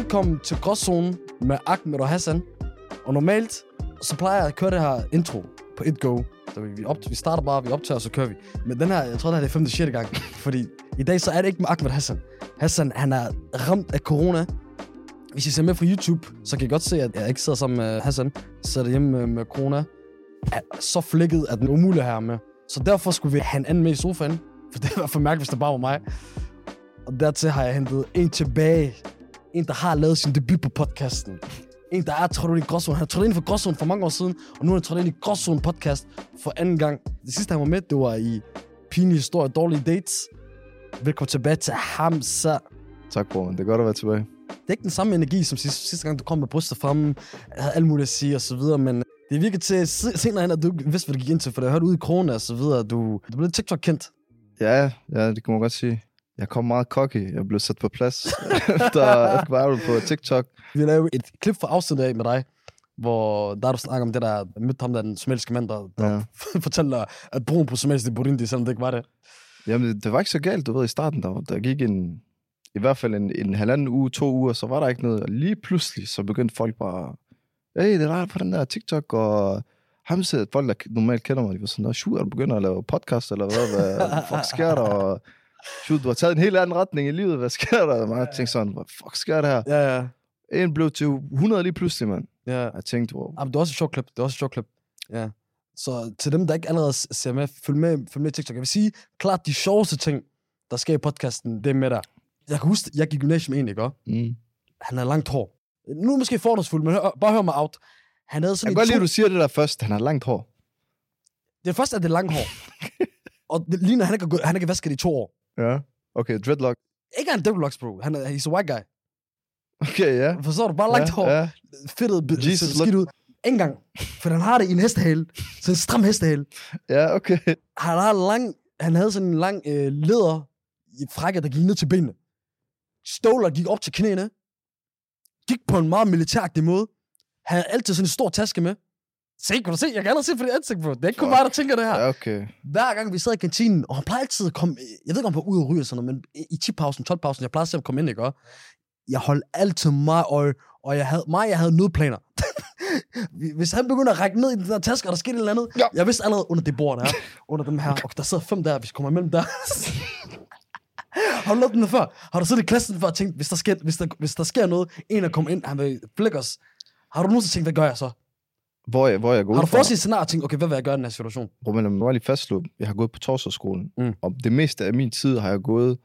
Velkommen til Gråzonen med Ahmed og Hassan. Og normalt, så plejer jeg at køre det her intro på et go. Så vi, op, vi starter bare, vi optager, og så kører vi. Men den her, jeg tror, det her er det femte, sjette gang. Fordi i dag, så er det ikke med Ahmed Hassan. Hassan, han er ramt af corona. Hvis I ser med fra YouTube, så kan I godt se, at jeg ikke sidder sammen med Hassan. Jeg sidder hjemme med, med corona. Er så flækket, at den er umulig her med. Så derfor skulle vi have en anden med i sofaen. For det var for mærkeligt, hvis det bare var mig. Og dertil har jeg hentet en tilbage. En, der har lavet sin debut på podcasten. En, der er trådt ind i Gråzone. Han er trådt ind for Gråzone for mange år siden, og nu er han trådt ind i Gråzone podcast for anden gang. Det sidste, han var med, det var i Pinlige Historie Dårlige Dates. Velkommen tilbage til Hamza. Tak, bror. Det er godt at være tilbage. Det er ikke den samme energi, som sidste, sidste gang, du kom med brystet fremme. Jeg havde alt muligt at sige og så videre, men det virkede til se- senere hen, at du vidste, hvad det gik ind til, for jeg hørte ud i corona og så videre, du, du blev TikTok-kendt. Ja, ja, det kan man godt sige. Jeg kom meget cocky. Jeg blev sat på plads efter viral på TikTok. Vi lavede et klip fra afsnittet af med dig, hvor der du snakker om det der, mødte ham der, den somaliske mand, der, der Ja. fortæller, at broen på somalisk er Burundi, selvom det ikke var det. Jamen, det, det var ikke så galt, du ved, i starten. Der, der gik en, i hvert fald en, en halvanden uge, to uger, så var der ikke noget. Og lige pludselig, så begyndte folk bare, hey, det er dig på den der TikTok, og ham ser folk, der normalt kender mig, de var sådan, "Nå, shoot, er du begynder at lave podcast, eller hvad, hvad fuck sker der? Og, shoot, du har taget en helt anden retning i livet, hvad sker der? Og jeg tænkte sådan, hvad fuck sker der her? Ja, ja. En blev til 100 lige pludselig, mand. ja. Jeg tænkte, wow, Jamen, det er også et sjovt klip. Det er også et sjovt klip. Ja. Så til dem, der ikke allerede ser med, følg med, følg med TikTok. Jeg vil sige, klart de sjoveste ting, der sker i podcasten, det er med dig. Jeg kan huske, jeg gik i gymnasium egentlig, ikke? mm. Han havde langt hår. Nu er måske fordomsfuld, men hør, bare hør mig out. Han havde Jeg sådan kan godt lide, to... at du siger det der først. Han har langt hår. Det første er det lange hår. og det ligner, han ikke, har han ikke har vasket i to år. Ja. Okay, dreadlock. Ikke han deadlocks, bro. Han er, he's a white guy. Okay, ja. Forstår du? Bare langt ja, hår. Fedtet, b- Jesus skidt ud. Ingen gang. For han har det i en hestehale. Så en stram hestehale. ja, okay. Han har lang, han havde sådan en lang øh, leder i frække, der gik ned til benene. Ståler gik op til knæene. Gik på en meget militæragtig måde. Han havde altid sådan en stor taske med. Se, kan du se? Jeg kan aldrig se på det ansigt, bro. Det er ikke kun Fuck. mig, der tænker det her. Ja, okay. Hver gang vi sad i kantinen, og han plejer altid at komme... Jeg ved ikke, om han var ude og ryge sådan noget, men i 10-pausen, 12-pausen, jeg plejer at ham komme ind, ikke? Og Jeg holdt altid meget øje, og jeg havde, mig, jeg havde nødplaner. Hvis han begynder at række ned i den der taske, og der skete et eller andet, Ja. jeg vidste allerede under det bord der, under dem her, og der sidder fem der, hvis vi kommer imellem der. har du lavet den der før? Har du siddet i klassen før og tænkt, hvis der sker, hvis der, hvis der sker noget, en er kommet ind, han vil flække os. Har du nogensinde tænkt, hvad gør jeg så? Hvor jeg, hvor jeg går Har du forestillet scenarie og tænkt, okay, hvad vil jeg gøre i den her situation? Hvor man må lige fastslå, jeg har gået på Torsdagsskolen. Mm. Og det meste af min tid har jeg gået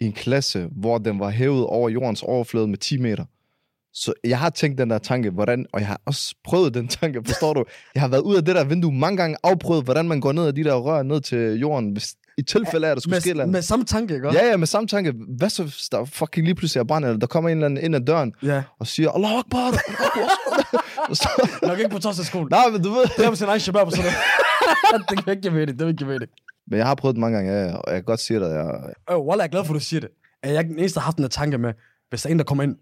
i en klasse, hvor den var hævet over jordens overflade med 10 meter. Så jeg har tænkt den der tanke, hvordan, og jeg har også prøvet den tanke, forstår du? Jeg har været ud af det der vindue mange gange, afprøvet, hvordan man går ned ad de der rør ned til jorden, hvis i tilfælde af, at der skulle ske et eller Med, med samme tanke, ikke? Ja, ja, med samme tanke. Hvad så, der fucking lige pludselig er brand, eller der kommer en eller anden ind ad døren, Ja. og siger, Allah Akbar. Og så- Nok ikke på torsdagsskolen. Nej, men du ved. Det er på sin egen shabab og sådan noget. det kan ikke give mening, det vil ikke give. Men jeg har prøvet det mange gange, ja, og jeg kan godt sige dig, jeg, Øh, Wallah, jeg er glad for, at du siger det. Er jeg ikke den eneste, der har haft den der tanke med, hvis der er en, der kommer ind,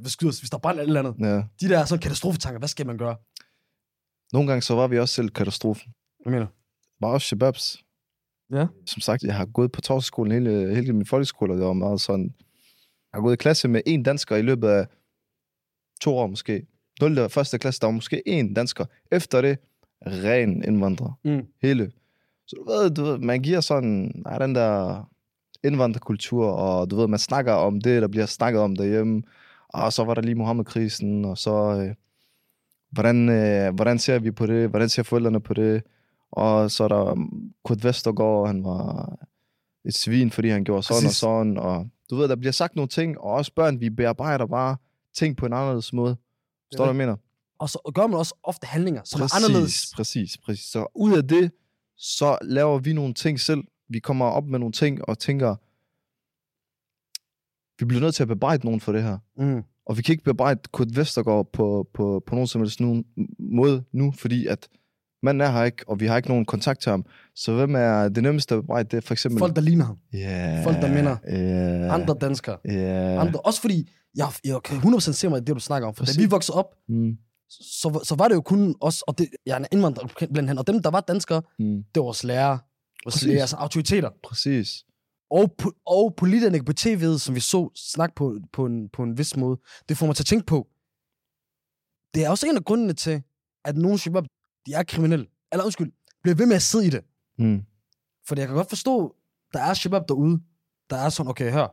hvis, skyder, hvis der brænder et eller andet, ja. de der sådan katastrofetanker, hvad skal man gøre? Nogle gange så var vi også selv katastrofen. Hvad mener du? Var også shababs. Ja. Som sagt, jeg har gået på torsdagsskolen hele, hele min folkeskole, og det var meget sådan... Jeg har gået i klasse med en dansker i løbet af to år måske. 0. og første klasse, der var måske en dansker. Efter det, ren indvandrer. Mm. Hele. Så du ved, du ved, man giver sådan, nej, den der indvandrerkultur, og du ved, man snakker om det, der bliver snakket om derhjemme. Og så var der lige Mohammed-krisen, og så, øh, hvordan, øh, hvordan ser vi på det? Hvordan ser forældrene på det? Og så er der Kurt Vestergaard, han var et svin, fordi han gjorde sådan Præcis. og sådan. Og du ved, der bliver sagt nogle ting, og også børn, vi bearbejder bare ting på en anderledes måde. Forstår du, hvad jeg mener? Og så gør man også ofte handlinger, som er anderledes. Præcis, præcis. Så ud af det, så laver vi nogle ting selv. Vi kommer op med nogle ting og tænker, vi bliver nødt til at bebrejde nogen for det her. Mm. Og vi kan ikke bebrejde Kurt Vestergaard på, på, på nogen som helst nu, måde nu, fordi at manden er her ikke, og vi har ikke nogen kontakt til ham. Så hvem er det nemmeste bebrejde? Det er for eksempel... Folk, der ligner ham. yeah, folk, der minder. Yeah, Andre danskere. Yeah. Andre. Også fordi, jeg, jeg kan 100% se mig i det, du snakker om. For da Præcis. vi voksede op, Mm, så, så var det jo kun os, og det, jeg er en indvandrer blandt andet, og dem, der var danskere, mm, det var vores lærere, vores Præcis. lærere, altså autoriteter. præcis. og, po- og politikerne på tv'et, som vi så snakke på, på, en, på en vis måde, det får mig til at tænke på, det er også en af grundene til, at nogle shabab, de er kriminelle. Eller undskyld, bliver ved med at sidde i det. Mm. Fordi jeg kan godt forstå, der er shabab derude, der er sådan, okay, hør,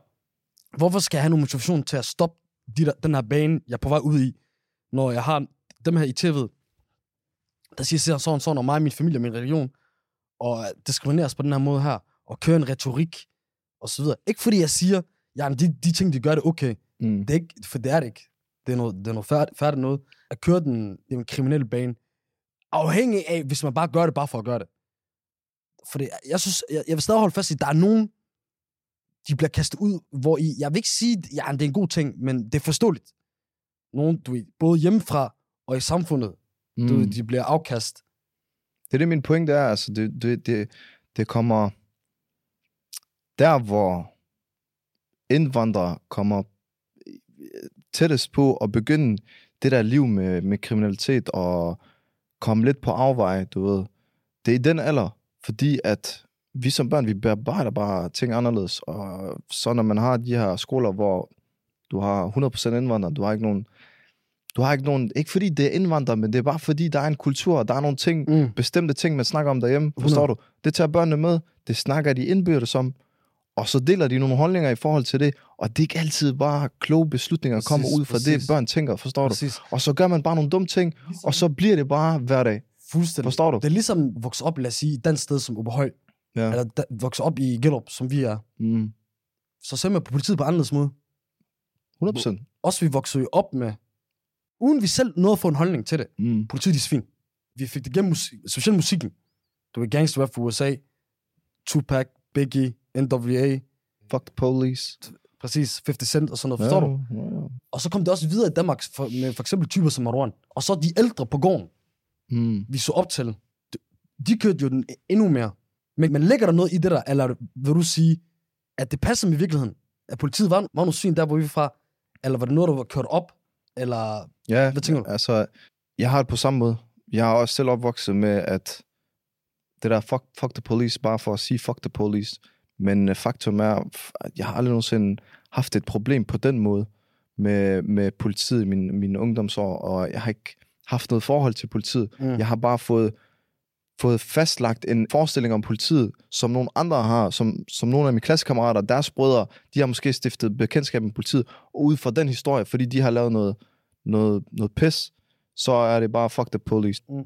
hvorfor skal jeg have nogen motivation til at stoppe de der, den her bane, jeg er på vej ud i, når jeg har dem her i tv'et, der siger sådan, sådan, sådan om mig, min familie og min religion, og diskrimineres på den her måde her, og kører en retorik, og så videre. Ikke fordi jeg siger, ja, de, de ting, de gør det okay. Mm. Det er ikke, for det er det ikke. Det er noget, det er noget færdigt, færdigt noget. At køre den, den kriminelle bane, afhængig af, hvis man bare gør det, bare for at gøre det. Fordi jeg synes, jeg, jeg vil stadig holde fast i, at der er nogen, de bliver kastet ud, hvor I, jeg vil ikke sige, at ja, det er en god ting, men det er forståeligt. Nogen, du ved, både hjemmefra og i samfundet, mm. du ved, de bliver afkast. Det er det, min pointe er. Altså, det, det, det, det kommer der, hvor indvandrere kommer tættest på at begynde det der liv med, med kriminalitet og komme lidt på afveje, du ved. Det er i den alder, fordi at vi som børn, vi bearbejder bare ting anderledes. Og så når man har de her skoler, hvor du har 100% indvandrere, du har ikke nogen du har ikke nogen, ikke fordi det er indvandrere, men det er bare fordi, der er en kultur, og der er nogle ting, Mm. bestemte ting, man snakker om derhjemme. Forstår du? Det tager børnene med, det snakker de indbyrdes om, og så deler de nogle holdninger i forhold til det, og det er ikke altid bare kloge beslutninger, der kommer ud fra det, præcis. børn tænker, forstår du? Præcis. Og så gør man bare nogle dumme ting, og så bliver det bare hverdag. Fuldstændig. Forstår du? Det er ligesom vokse op, lad os sige, i den sted som Oberhøj, Ja. eller da, vokse op i Gellerup, som vi er. Mm. Så ser man på politiet på anderledes måde. 100 Også vi voksede jo op med, uden vi selv nåede at få en holdning til det. Mm. Politiet, de er svin. Vi fik det gennem musik, specielt musikken. Du ved, gangster rap fra USA, Tupac, Biggie, NWA, Fuck the police. Præcis, 50 Cent og sådan noget, forstår du? Ja, ja. Og så kom det også videre i Danmark, for, med for eksempel typer som Marwan. Og så de ældre på gården, Mm. vi så op til, de, de kørte jo den endnu mere. Men, men ligger der noget i det der, eller vil du sige, at det passer med virkeligheden? At politiet var, var nogle svin der, hvor vi er fra? Eller var det noget, der var kørt op? Eller Ja, hvad tænker du? altså, jeg har det på samme måde. Jeg har også selv opvokset med, at det der fuck, fuck the police, bare for at sige fuck the police. Men øh, faktum er, at jeg har aldrig nogensinde haft et problem på den måde med, med politiet i min, mine ungdomsår, og jeg har ikke haft noget forhold til politiet. Mm. Jeg har bare fået, fået fastlagt en forestilling om politiet, som nogle andre har, som, som nogle af mine klassekammerater, deres brødre, de har måske stiftet bekendtskab med politiet, og ud fra den historie, fordi de har lavet noget, noget, noget pis, så er det bare fuck the police. Mm.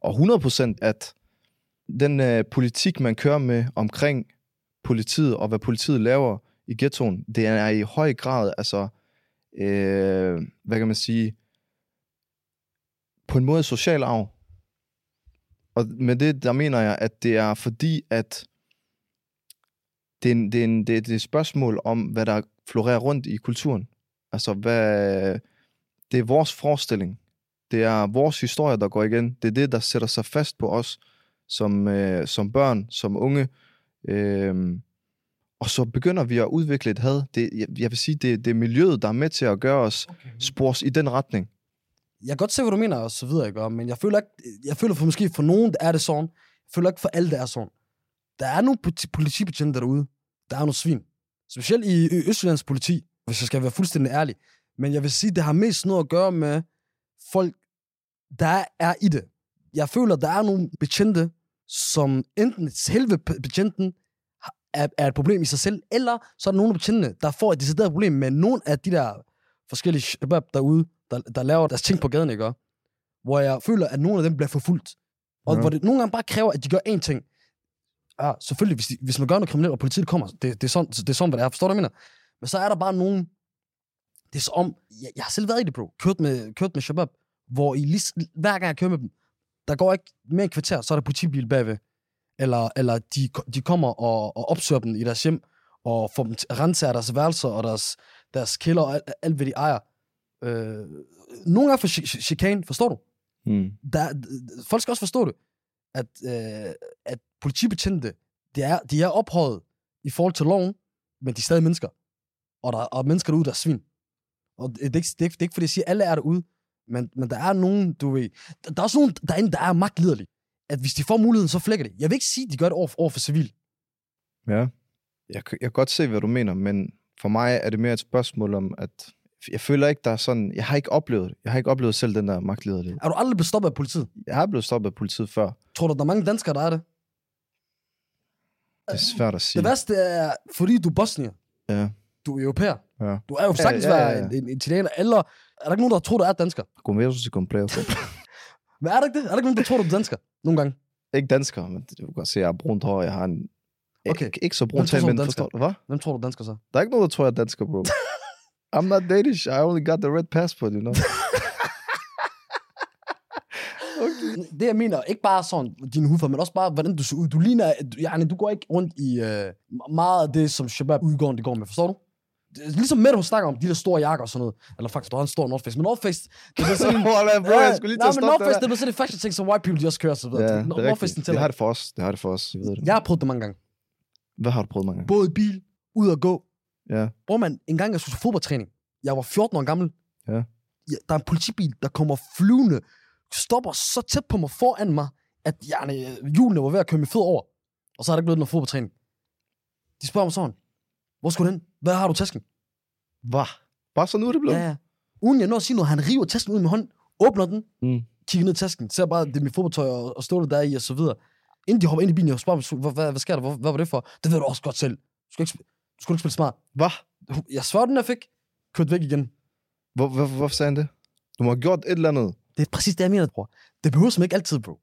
Og 100% at den øh, politik, man kører med omkring politiet, og hvad politiet laver i ghettoen, det er i høj grad, altså, øh, hvad kan man sige, på en måde social arv. Og med det, der mener jeg, at det er fordi, at det er, en, det, er en, det, er, det er et spørgsmål om, hvad der florerer rundt i kulturen. Altså, hvad, det er vores forestilling. Det er vores historie, der går igen. Det er det, der sætter sig fast på os som, øh, som børn, som unge. Øhm, og så begynder vi at udvikle et had. Det, jeg, jeg vil sige, det, det er miljøet, der er med til at gøre os Okay. spors i den retning. Jeg kan godt se, hvad du mener, og så videre, ikke? men jeg føler ikke, jeg føler for måske for nogen, er det sådan. Jeg føler ikke for alle, det er sådan. Der er nogle politi- politibetjente derude, der er nogle svin. Specielt i Østjyllands politi, hvis jeg skal være fuldstændig ærlig. Men jeg vil sige, det har mest noget at gøre med folk, der er i det. Jeg føler, der er nogle betjente, som enten selve be- betjenten er, er et problem i sig selv, eller så er der nogle af betjentene, der får et decideret problem med nogle af de der forskellige shabab derude, der, der laver deres ting på gaden, ikke? Hvor jeg føler, at nogle af dem bliver forfulgt. Og Ja. hvor det nogle gange bare kræver, at de gør én ting. Ja, selvfølgelig, hvis, de, hvis man gør noget kriminelt, og politiet kommer, det, det, er sådan, det er sådan, hvad det er. Forstår du, hvad jeg mener? Men så er der bare nogen... Det er så om... Jeg, jeg har selv været i det, bro. Kørt med, kørt med shabab, hvor I lige, hver gang jeg kører med dem, der går ikke mere en kvarter, så er der politibil bagved. Eller, eller de, de kommer og, og opsøger dem i deres hjem, og får dem til at rense deres værelser, og deres, deres kælder, og alt, alt, hvad de ejer. Øh, nogle gange for chi- chikane, forstår du? Mm. der, folk skal også forstå det, at, øh, at politibetjente, de er, de er ophøjet i forhold til loven, men de er stadig mennesker. Og der og mennesker derude, der er svin. Og det, er ikke, det, er det er ikke, fordi jeg siger, at alle er derude, men, men der er nogen, du ved, der, der er også nogen derinde, der er magtliderlige. At hvis de får muligheden, så flækker de. Jeg vil ikke sige, at de gør det over, over for civil. Ja. Jeg, jeg kan godt se, hvad du mener, men for mig er det mere et spørgsmål om, at jeg føler ikke, der er sådan... Jeg har ikke oplevet det. Jeg har ikke oplevet selv den der magtlederlighed. Er du aldrig blevet stoppet af politiet? Jeg har blevet stoppet af politiet før. Tror du, der er mange danskere, der er det? Det er svært at sige. Det værste er, fordi du er bosnier. Ja, Du er europæer. ja. Du er jo sagtens ja, ja, være ja. en, en italiener, eller er der ikke nogen, der tror, du er dansker? Converso si completo. Men er der ikke det? Er der ikke nogen, der tror, du er dansker? Nogle gange. ikke dansker, men du kan godt se, at jeg har brunt hår. Jeg har en... Okay. Ikke, ikke så brunt er men forstår du? Hvad? Hvem tror du er dansker så? Der er ikke nogen, der tror, jeg er dansker, bro. I'm not Danish. I only got the red passport, you know. Det jeg mener, ikke bare sådan din hudfarve, men også bare, hvordan du ser ud. Du ligner, du, yani, du går ikke rundt i øh, meget af det, som Shabab udgående går med, forstår du? Er Ligesom med, hun snakker om de der store jakker og sådan noget. Eller faktisk, du har en stor North Face. Men North Face, det er sådan... Hold bro, jeg skulle lige til nej, at men stoppe North Face, der. det er sådan en fashion ting, som white people, de også kører, så videre. Ja, det North er Face, den. Det har det for os. Det har det for os. Jeg ved det. Jeg har prøvet det mange gange. Hvad har du prøvet mange gange? Både bil, ud at gå. Ja. Bror man, en gang jeg skulle til fodboldtræning. Jeg var 14 år gammel. Ja. Ja, der er en politibil, der kommer flyvende, stopper så tæt på mig foran mig, at yani, hjulene var ved at køre min fød over. Og så er der ikke blevet noget fodboldtræning. De spørger mig sådan, hvor skulle du hen? Hvad har du tasken? Hvad? Bare så nu er det blevet? Ja, ja. Uden jeg når at sige noget, han river tasken ud med hånden, åbner den, Mm. kigger ned i tasken, ser bare, det er mit fodboldtøj og, og stålet der i, og så videre. Inden de hopper ind i bilen, jeg spørger hvad, hvad, hvad sker der? Hvad, hvad var det for? Det ved du også godt selv. Du skal ikke, du skal ikke spille smart. Hvad? Jeg svarede den, jeg fik. Kørt væk igen. Hvor, hvor, hvorfor sagde han det? Du må have gjort et eller andet. Det er præcis det, jeg mener, bror. Det behøver som ikke altid, bro.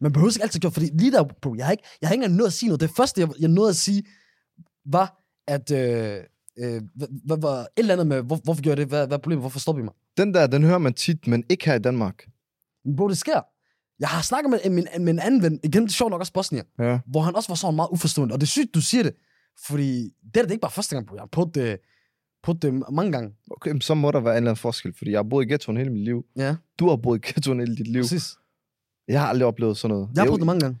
Man behøver ikke altid gøre, fordi lige der, bro, jeg har ikke, jeg har ikke engang nået at sige noget. Det første, jeg, jeg nåede at sige, var, at øh, øh, hvad, hvad et eller andet med, hvor, hvorfor gjorde jeg det? Hvad, hvad er problemet? Hvorfor stopper I mig? Den der, den hører man tit, men ikke her i Danmark. Bro, det sker. Jeg har snakket med, med, med en anden ven, igen, det er sjovt nok også Bosnier, Ja. hvor han også var sådan meget uforstående. Og det er sygt, du siger det, fordi det er det ikke bare første gang, bro. Jeg har prøvet det, prøvet det mange gange. Okay, men så må der være en eller anden forskel, fordi jeg har boet i ghettoen hele mit liv. Ja, Du har boet i ghettoen hele dit liv. præcis. Jeg har aldrig oplevet sådan noget. Jeg har prøvet det mange gange.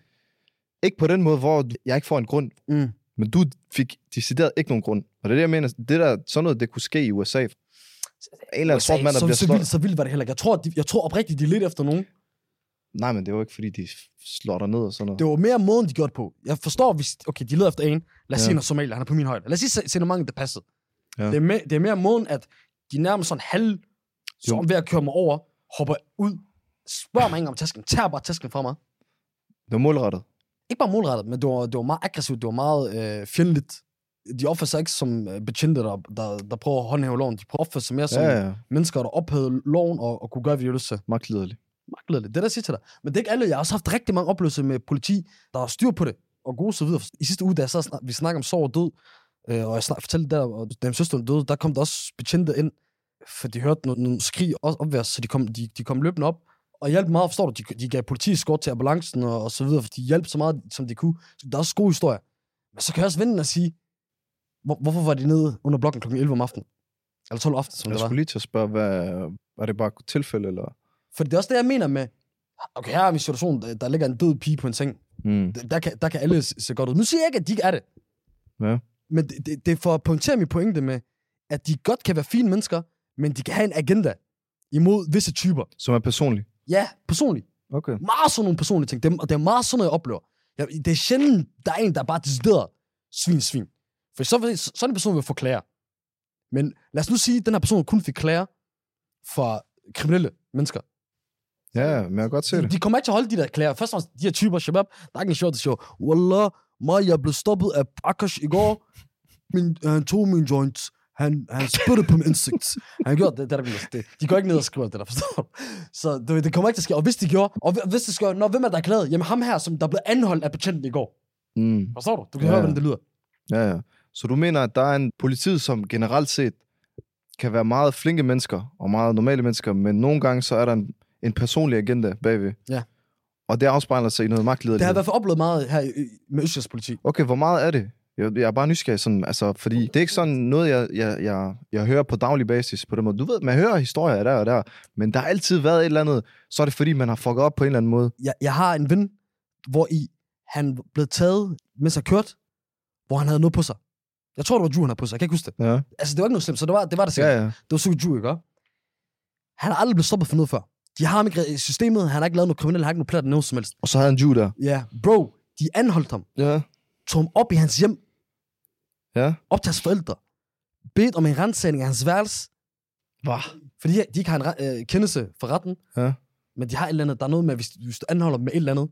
Ikke på den måde, hvor jeg ikke får en grund, Mm. Men du fik decideret ikke nogen grund. Og det er det, jeg mener. Det der, sådan noget, det kunne ske i USA. En eller anden sort mand, der så, bliver så, vildt, så vildt var det heller ikke. Jeg tror, de, jeg tror oprigtigt, de lidt efter nogen. Nej, men det var ikke, fordi de slår dig ned og sådan noget. Det var mere måden, de gjorde på. Jeg forstår, hvis... Okay, de leder efter en. Lad os Ja. sige, han er somalier, han er på min højde. Lad os sige, signalement, det passede. Ja. Det, er mere, det er mere måden, at de nærmest sådan halv... Så Jo. ved at køre mig over, hopper ud, spørger mig ikke om tasken, tager bare tasken fra mig. Det var målrettet. Ikke bare målrettet, men det var, det var meget aggressivt, det var meget øh, fjendtligt. De opfører sig ikke som øh, betjente, der, der, der prøver at håndhæve loven. De prøver at opføre sig mere som Ja, ja. mennesker, der ophævede loven og, og kunne gøre, hvad de lyst til. Magtliderligt. magtliderligt. Det er jeg siger til dig. Men det er ikke alle. Jeg har også haft rigtig mange oplevelser med politi, der har styr på det, og gode så videre. I sidste uge, da jeg så snak, vi snakker om sorg og død, øh, og jeg snak, fortalte der, og da min søster døde, der kom der også betjente ind, for de hørte nogle, nogle skrig også opværs, så de kom, de, de kom løbende op, og hjalp meget, forstår du, de, de gav politiskort til ambulancen og, og så videre, for de hjalp så meget, som de kunne. Så der er også gode historier. Men så kan jeg også vende og sige, hvor, hvorfor var de nede under blokken kl. 11 om aftenen? Eller 12 om aftenen, som Jeg det var. skulle lige til at spørge, hvad, var det bare et tilfælde, eller? For det er også det, jeg mener med, okay, her er min situation, der, der ligger en død pige på en seng. Mm. Der- der kan, der kan alle se se godt ud. Nu siger jeg ikke, at de ikke er det. Ja. Men det, det, det er for at pointere min pointe med, at de godt kan være fine mennesker, men de kan have en agenda imod visse typer. Som er personlig. Ja, personligt. Okay. Meget sådan nogle personlige ting. Det, er- og det er meget sådan noget, jeg oplever. Jeg, det er sjældent, der er en, der er bare decideret svin, svin. For så vil sådan en person vil få klager. Men lad os nu sige, at den her person kun fik klager fra kriminelle mennesker. Ja, men jeg kan godt se De, det. de kommer ikke til at holde de der klager. Først og fremmest, de her typer, Shabab, der er ikke en sjov, der siger, Wallah, mig, jeg blev stoppet af Akash i går. Min, han tog min joint. Han, han spyttede på min insigt. Han gjorde det, det, er der det. De går ikke ned og skriver det der, forstår du? Så du ved, det kommer ikke til at ske. Og hvis de gjorde, og hvis det skal, når hvem er der glad? Jamen ham her, som der blev anholdt af betjenten i går. Mm. Forstår du? Du kan Ja, høre, hvordan det lyder. Ja, ja. Så du mener, at der er en politiet, som generelt set kan være meget flinke mennesker og meget normale mennesker, men nogle gange så er der en, en personlig agenda bagved. Ja. Og det afspejler sig i noget Det har jeg i hvert fald oplevet meget her i, i- med Østjyllands politi. Okay, hvor meget er det? Jeg, jeg er bare nysgerrig, sådan, altså, fordi det er ikke sådan noget, jeg, jeg, jeg, jeg hører på daglig basis på den måde. Du ved, man hører historier der og der, men der har altid været et eller andet, så er det fordi, man har fucket op på en eller anden måde. Jeg, jeg har en ven, hvor i han blev taget, mens han kørte, hvor han havde noget på sig. Jeg tror, det var Ju, han havde på sig. Jeg kan ikke huske det. Ja, Altså, det var ikke noget slemt, så det var det, var det sikkert. ja, ja. Det var Suki Ju, ikke? Han har aldrig blevet stoppet for noget før. De har ham ikke i systemet, han har ikke lavet noget kriminelt, han har ikke noget plat noget som helst. Og så havde han Ju der. Ja, bro, de anholdt ham, Ja. tog ham op i hans hjem, Ja. optages forældre, bedt om en rensagning af hans værelse, Hvad? fordi de, de ikke har en re- øh, kendelse for retten, Ja. men de har et eller andet, der er noget med, hvis, hvis du anholder dem med et eller andet,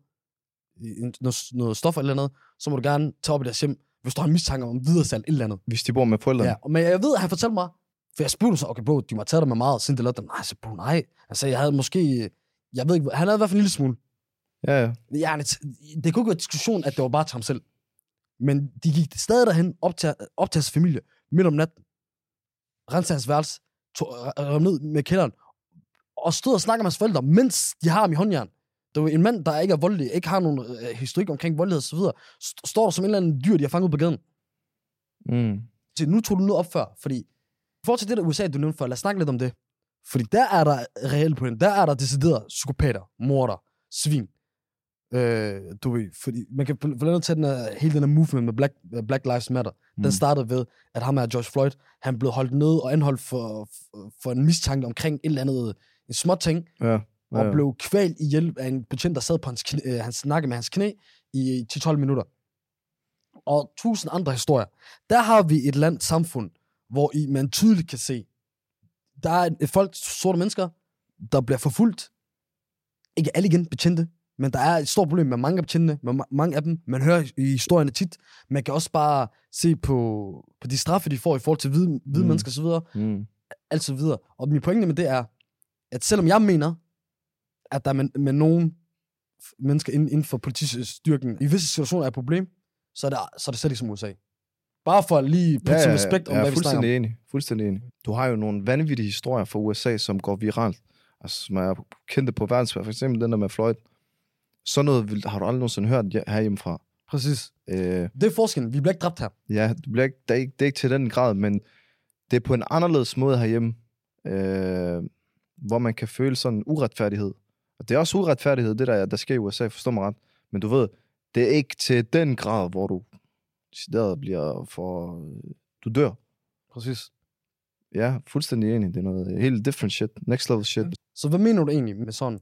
noget, noget stof eller et eller andet, så må du gerne tage op i deres hjem, hvis du har en mistanke om videresalg et eller andet. Hvis de bor med forældrene. Ja, men jeg ved, at han fortalte mig, for jeg spurgte så, okay bro, de må have taget dig med meget, siden det lavede den. Nej, så bro, nej. Han sagde, jeg havde måske, jeg ved ikke, han havde i hvert fald en lille smule. Ja, ja. Ja, det, det kunne ikke være diskussion, at det var bare til ham selv. Men de gik stadig derhen, op til, op til hans familie, midt om natten. Rensede hans værelse, tog, rev ned med kælderen, og stod og snakkede med hans forældre, mens de har ham i håndjern. Det var en mand, der ikke er voldelig, ikke har nogen øh, historik omkring voldelighed osv., st- står der som en eller anden dyr, de har fanget ud på gaden. Mm. Så nu tog du noget op før, fordi i forhold til det der USA, du nævnte før, lad os snakke lidt om det. Fordi der er der på den. Der er der deciderede psykopater, morder, svin. Øh, du ved, fordi man kan for andet tage den her, hele den her movement med Black, øh, Black Lives Matter. Mm. Den startede ved, at ham her, George Floyd, han blev holdt nede og anholdt for, for, for en mistanke omkring et eller andet, en små ting, Ja. og ja. blev kvalt i hjælp af en betjent, der sad på hans, knæ, øh, hans nakke med hans knæ i 10-12 minutter. Og tusind andre historier. Der har vi et land, samfund, hvor i man tydeligt kan se, der er et folk, sorte mennesker, der bliver forfulgt. Ikke alle igen betjente, men der er et stort problem med mange af betjentene, med ma- mange af dem. Man hører i historierne tit. Man kan også bare se på, på de straffe, de får i forhold til hvide, hvide Mm. mennesker osv Mm. alt så videre. Og min pointe med det er, at selvom jeg mener, at der med, med nogle f- mennesker inden, inden for politistyrken i visse situationer er et problem, så er det, så er det slet ikke som USA. Bare for at lige putte ja, respekt om, er hvad vi snakker om. fuldstændig enig. Fuldstændig enig. Du har jo nogle vanvittige historier fra USA, som går viralt. Altså, som er kendte på verdensplan. For eksempel den der med Floyd. Sådan noget har du aldrig nogensinde hørt her- herhjemmefra. Præcis. Øh, Det er forskellen. Vi bliver ikke dræbt her. ja, det, bliver ikke, det, er ikke, det er ikke til den grad, men det er på en anderledes måde herhjemme, øh, hvor man kan føle sådan uretfærdighed. Og det er også uretfærdighed, det der, der sker i USA, forstår mig ret. Men du ved, det er ikke til den grad, hvor du decideret bliver for... Du dør. Præcis. Ja, fuldstændig enig. Det er noget helt different shit. Next level shit. Så hvad mener du egentlig med sådan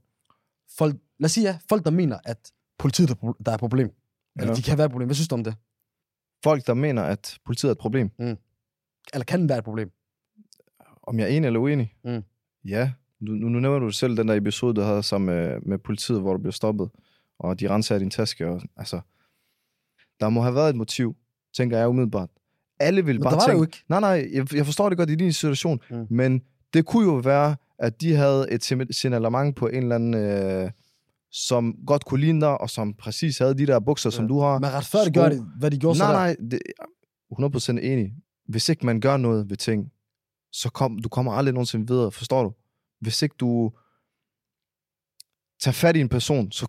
folk, lad os sige ja, folk, der mener, at politiet er der er et problem. Eller Ja. de kan være et problem. Hvad synes du om det? Folk, der mener, at politiet er et problem. Eller kan være et problem? Om jeg er enig eller uenig? Mm. Ja. Nu, nu, nævner du selv den der episode, du havde sammen med, med politiet, hvor du blev stoppet, og de renser din taske. Og, altså, der må have været et motiv, tænker jeg umiddelbart. Alle vil Men bare der var tænke... det jo ikke. Nej, nej, jeg, jeg forstår det godt i din situation, Mm. mm. men det kunne jo være, at de havde et signalement på en eller anden, øh, som godt kunne ligne dig, og som præcis havde de der bukser, ja. som du har. Men retfærdiggør det, hvad de gjorde så nej, der. nej, det, jeg er 100% enig. Hvis ikke man gør noget ved ting, så kom, du kommer aldrig nogensinde videre, forstår du? Hvis ikke du tager fat i en person, så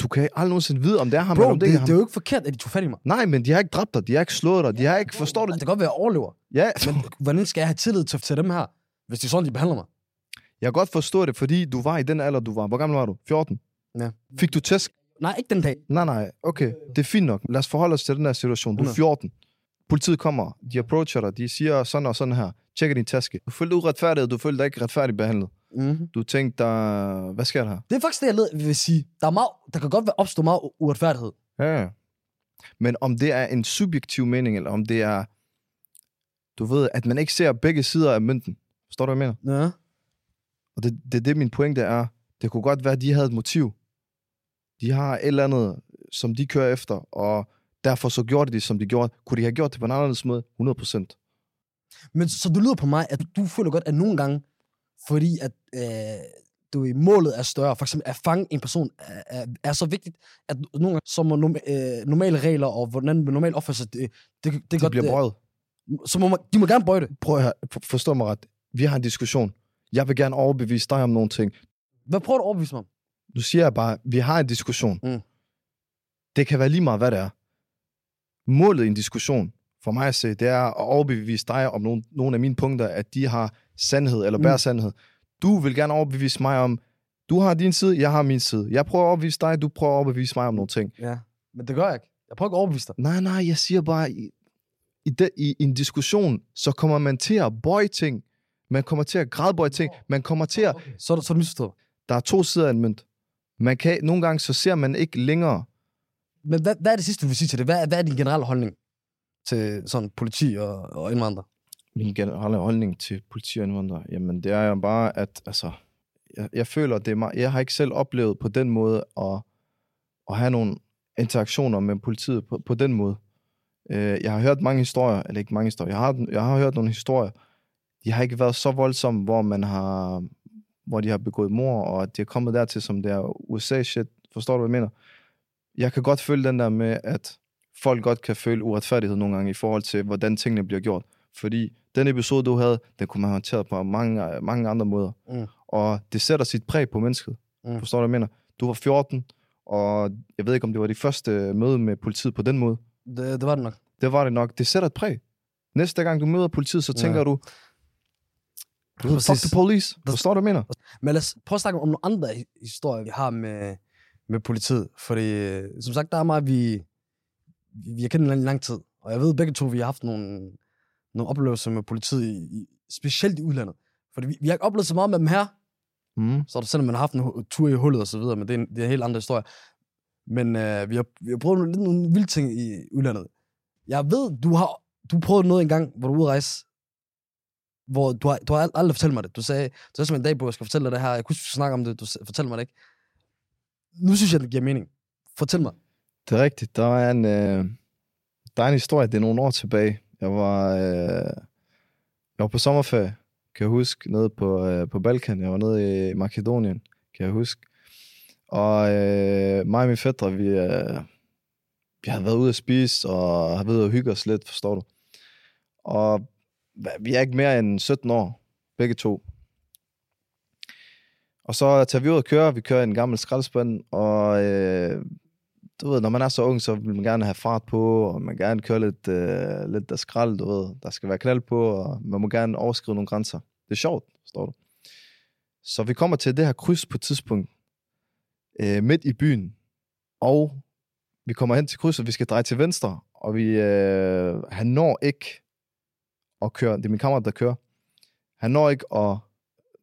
du kan aldrig nogensinde vide, om det er ham, eller Bro, om det, det, er ham. det er jo ikke forkert, at de tog fat i mig. Nej, men de har ikke dræbt dig, de har ikke slået dig, de har ikke, forstår du? Det kan godt være, at jeg overlever. Ja, Men hvordan skal jeg have tillid til, til dem her, hvis det er sådan, de behandler mig? jeg kan godt forstå det, fordi du var i den alder, du var. Hvor gammel var du? 14? Ja. Fik du tæsk? Nej, ikke den dag. Nej, nej, okay, det er fint nok. Lad os forholde os til den her situation. Du er 100. 14. Politiet kommer, de approacher dig, de siger sådan og sådan her. Tjekker din taske. Du følte uretfærdighed, du følte dig ikke retfærdigt behandlet. Mm-hmm. Du tænkte dig, hvad sker der her? Det er faktisk det, jeg led, vil sige. Der, er meget, der kan godt være opstå meget uretfærdighed. Ja. Men om det er en subjektiv mening, eller om det er, du ved, at man ikke ser begge sider af mønten. Forstår du, hvad jeg mener? Ja. Og det, det er det, min pointe er. Det kunne godt være, at de havde et motiv. De har et eller andet, som de kører efter, og derfor så gjorde de det, som de gjorde. Kunne de have gjort det på en anderledes måde? 100 procent. Men så det lyder på mig, at du føler godt, at nogle gange, fordi at øh, du ved, målet er større, for eksempel at fange en person er, er, er så vigtigt, at nogle gange, så må norm, øh, normale regler og hvordan man normalt opfører sig, det, det, det, Det godt, bliver øh, brøget. Så må man, de må gerne bøje det. Prøv at forstå mig ret. Vi har en diskussion. Jeg vil gerne overbevise dig om nogle ting. Hvad prøver du at overbevise mig om? Nu siger jeg bare, vi har en diskussion. Mm. Det kan være lige meget, hvad det er. Målet i en diskussion, for mig at se, det er at overbevise dig om nogle, nogle af mine punkter, at de har sandhed eller Mm. bærer sandhed. Du vil gerne overbevise mig om, du har din side, jeg har min side. Jeg prøver at overbevise dig, du prøver at overbevise mig om nogle ting. Ja, men det gør jeg ikke. Jeg prøver ikke at overbevise dig. Nej, nej, jeg siger bare, i, i, de, i, en diskussion, så kommer man til at bøje ting. Man kommer til at gradbøje ting. Man kommer til at... Så er det, så misforstået. Der er to sider af en mønt. Man kan, nogle gange så ser man ikke længere. Men hvad, hvad er det sidste, du vil sige til det? Hvad, er- hvad er din generelle holdning? til sådan politi og, og indvandrere? min generelle holdning til politi og indvandrere, jamen det er jo bare, at altså, jeg, jeg føler, det er meget, jeg har ikke selv oplevet på den måde at, at have nogle interaktioner med politiet på, på den måde. Øh, jeg har hørt mange historier, eller ikke mange historier, jeg har, jeg har hørt nogle historier, de har ikke været så voldsomme, hvor man har, hvor de har begået mor, og at de er kommet dertil, som det er USA-shit. Forstår du, hvad jeg mener? Jeg kan godt føle den der med, at folk godt kan føle uretfærdighed nogle gange i forhold til, hvordan tingene bliver gjort. Fordi den episode, du havde, den kunne man have håndteret på mange, mange andre måder. Mm. Og det sætter sit præg på mennesket. Mm. Forstår du, hvad jeg mener? Du var 14, og jeg ved ikke, om det var de første møde med politiet på den måde. Det, det var det nok. Det var det nok. Det sætter et præg. Næste gang, du møder politiet, så tænker Ja. du, fuck the police. Forstår du, hvad jeg mener? Men lad os prøve at snakke om nogle andre hi- historier, vi har med, med politiet. Fordi, øh, som sagt, der er mig, vi, vi har kendt hinanden i lang tid. Og jeg ved begge to, vi har haft nogle, nogle oplevelser med politiet, i, specielt i udlandet. Fordi vi, vi har ikke oplevet så meget med dem her, Mm. så er det selvom man har haft en tur i hullet og så videre, men det er en, det er en helt anden historie. Men øh, vi, har, vi har prøvet nogle, lidt nogle vilde ting i udlandet. Jeg ved, du har du prøvede noget engang, hvor du er ude at rejse, hvor du har, du har ald- aldrig fortalt mig det. Du sagde, du sagde som en dag jeg skal fortælle dig det her. Jeg kunne ikke snakke om det, du fortæller mig det ikke. Nu synes jeg, det giver mening. Fortæl mig. Det er rigtigt. Der er en, øh, der er en historie, det er nogle år tilbage. Jeg var, øh, jeg var på sommerferie, kan jeg huske, nede på, øh, på Balkan. Jeg var nede i Makedonien, kan jeg huske. Og øh, mig og min fætter, vi, øh, vi havde været ude at spise, og har været ude at hygge os lidt, forstår du. Og vi er ikke mere end 17 år, begge to. Og så tager vi ud og kører, Vi kører i en gammel skraldespand, og øh, du ved, når man er så ung, så vil man gerne have fart på, og man gerne køre lidt, øh, lidt af skrald, du ved. Der skal være knald på, og man må gerne overskride nogle grænser. Det er sjovt, står du. Så vi kommer til det her kryds på et tidspunkt, øh, midt i byen, og vi kommer hen til krydset, vi skal dreje til venstre, og vi, øh, han når ikke at køre, det er min kammerat, der kører, han når ikke at,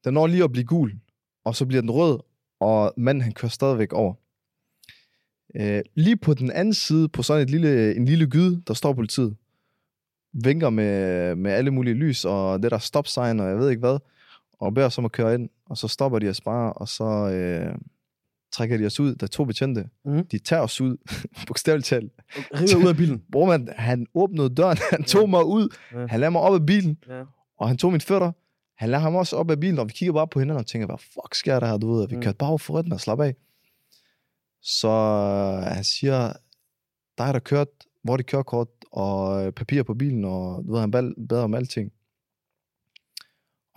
den når lige at blive gul, og så bliver den rød, og manden han kører stadigvæk over. Øh, lige på den anden side, på sådan et lille, en lille gyde, der står politiet. Vinker med, med alle mulige lys, og det der stop sign, og jeg ved ikke hvad. Og beder os om at køre ind, og så stopper de os bare, og så øh, trækker de os ud. Der er to betjente. Mhm. De tager os ud, bogstaveligt talt. River ud af bilen. Bror man, han åbnede døren, han tog Ja. mig ud, Ja. han lader mig op af bilen, Ja. og han tog min fødder. Han lader ham også op af bilen, og vi kigger bare på hinanden og tænker, hvad fuck sker der her, du ved? Vi Mm. kørte bare over for at slappe af. Så øh, han siger, dig der kørt, hvor det kørekort og øh, papir på bilen, og du ved, han bad om alting.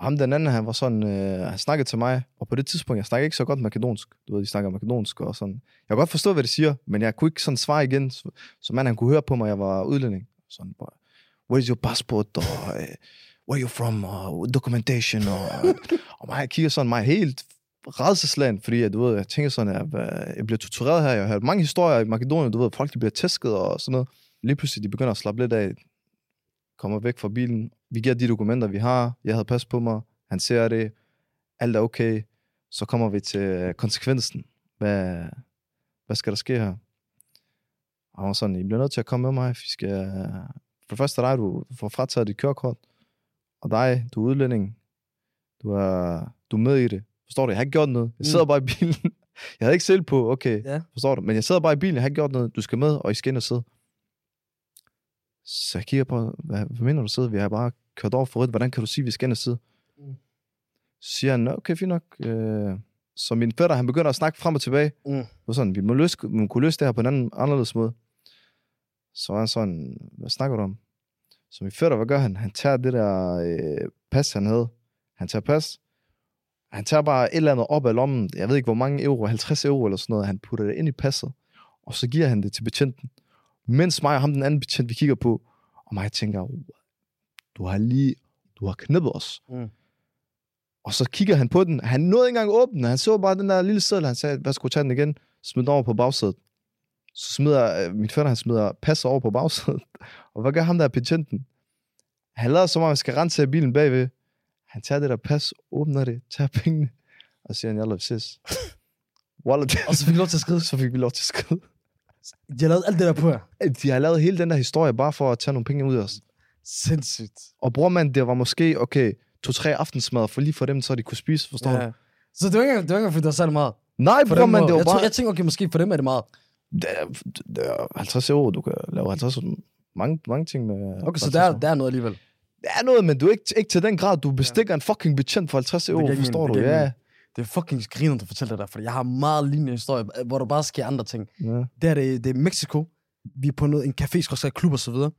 Og ham den anden, han var sådan, øh, han snakkede til mig, og på det tidspunkt, jeg snakker ikke så godt makedonsk. Du ved, de snakker makedonsk og sådan. Jeg kan godt forstå, hvad de siger, men jeg kunne ikke sådan svare igen, så, så man han kunne høre på mig, jeg var udlænding. Sådan bare, where is your passport, og øh, where you from, og documentation, og, og mig, jeg kigger sådan mig helt redselslagen, fordi at, du ved, jeg tænker sådan, at jeg, jeg bliver tortureret her. Jeg har hørt mange historier i Makedonien, du ved, folk de bliver tæsket og sådan noget. Lige pludselig, de begynder at slappe lidt af, kommer væk fra bilen. Vi giver de dokumenter, vi har. Jeg havde pas på mig. Han ser det. Alt er okay. Så kommer vi til konsekvensen. Hvad, hvad skal der ske her? Og han var sådan, I bliver nødt til at komme med mig. Vi skal... For det første dig, du får frataget dit kørekort. Og dig, du er udlænding. Du er, du er med i det. Forstår du? Jeg har ikke gjort noget. Jeg sidder Mm. bare i bilen. Jeg havde ikke selv på, okay. Ja. Forstår du? Men jeg sidder bare i bilen, jeg har ikke gjort noget. Du skal med, og I skal ind og sidde. Så jeg kigger på, hvad, hvad mener du sidde? Vi har bare kørt over for rødt. Hvordan kan du sige, at vi skal ind og sidde? Mm. Så siger han, "Nå, okay, fint nok. Øh, så min fætter, han begynder at snakke frem og tilbage. Mm. Og sådan, vi må, løse, vi må kunne løse det her på en anden, anderledes måde. Så var han sådan, hvad snakker du om? Så min fætter, hvad gør han? Han tager det der øh, pas, han havde. Han tager pas. Han tager bare et eller andet op af lommen. Jeg ved ikke, hvor mange euro. 50 euro eller sådan noget. Han putter det ind i passet. Og så giver han det til betjenten. Mens mig og ham, den anden betjent, vi kigger på. Og mig tænker, du har lige, du har knippet os. Mm. Og så kigger han på den. Han nåede ikke engang åbne. Han så bare den der lille seddel. Han sagde, hvad skulle tage den igen? Smid den over på bagsædet. Så smider øh, min fætter, han smider passet over på bagsædet. Og hvad gør ham der betjenten? Han lader som om, han skal rense af bilen bagved. Han tager det der pas, åbner det, tager pengene, og siger, jeg love ses. Wallah, Og så fik du lov til at skride. så fik vi lov til at skride. De har lavet alt det der på jer. De har lavet hele den der historie bare for at tage nogle penge ud af os. Sindssygt. Og bror man, det var måske, okay, to-tre aftensmad for lige for dem, så de kunne spise, forstår ja. du? Så det var ikke det var ikke fordi der var særlig meget. Nej, bror dem, man, hvor- det var jeg, bare... tror, jeg tænker, okay, måske for dem er det meget. Det er, det er 50 euro, du kan lave 50 mange, mange ting med. Okay, så 50 der, der er noget alligevel. Det er noget, men du er ikke, ikke til den grad, du bestikker en fucking betjent for 50 giver euro, ikke forstår mening, du? det Ja. mening. Det er fucking griner, du fortæller det der, for jeg har meget lignende historie, hvor der bare sker andre ting. ja. Det er, det, det er Mexico. Vi er på noget, en café, skal klub og så videre.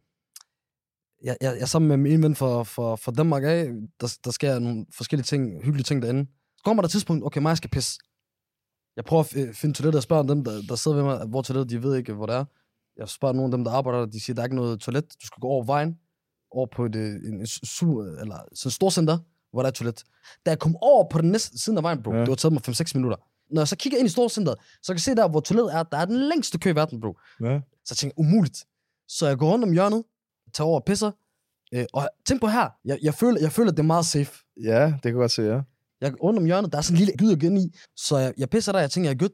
Jeg, jeg, jeg er sammen med min ven for, for, for Danmark af. Der, der sker nogle forskellige ting, hyggelige ting derinde. Så kommer der et tidspunkt, okay, mig skal pisse. Jeg prøver at finde toilet og spørger dem, der, der sidder ved mig, hvor toilet, de ved ikke, hvor det er. Jeg spørger nogle af dem, der arbejder der, de siger, der er ikke noget toilet. Du skal gå over vejen, over på et, øh, en, en, su, eller sådan et storcenter, hvor der er et toilet. Da jeg kom over på den næste siden af vejen, bro, ja. det var taget mig 5-6 minutter. Når jeg så kigger ind i storcenteret, så kan jeg se der, hvor toilettet er, der er den længste kø i verden, bro. ja. Så jeg tænker, umuligt. Så jeg går rundt om hjørnet, tager over og pisser. Øh, og tænk på her, jeg, jeg, føler, jeg føler, det er meget safe. ja, det kan jeg godt se, ja. Jeg rundt om hjørnet, der er sådan en lille gyder ind i. Så jeg, jeg pisser der, jeg tænker, jeg, er godt.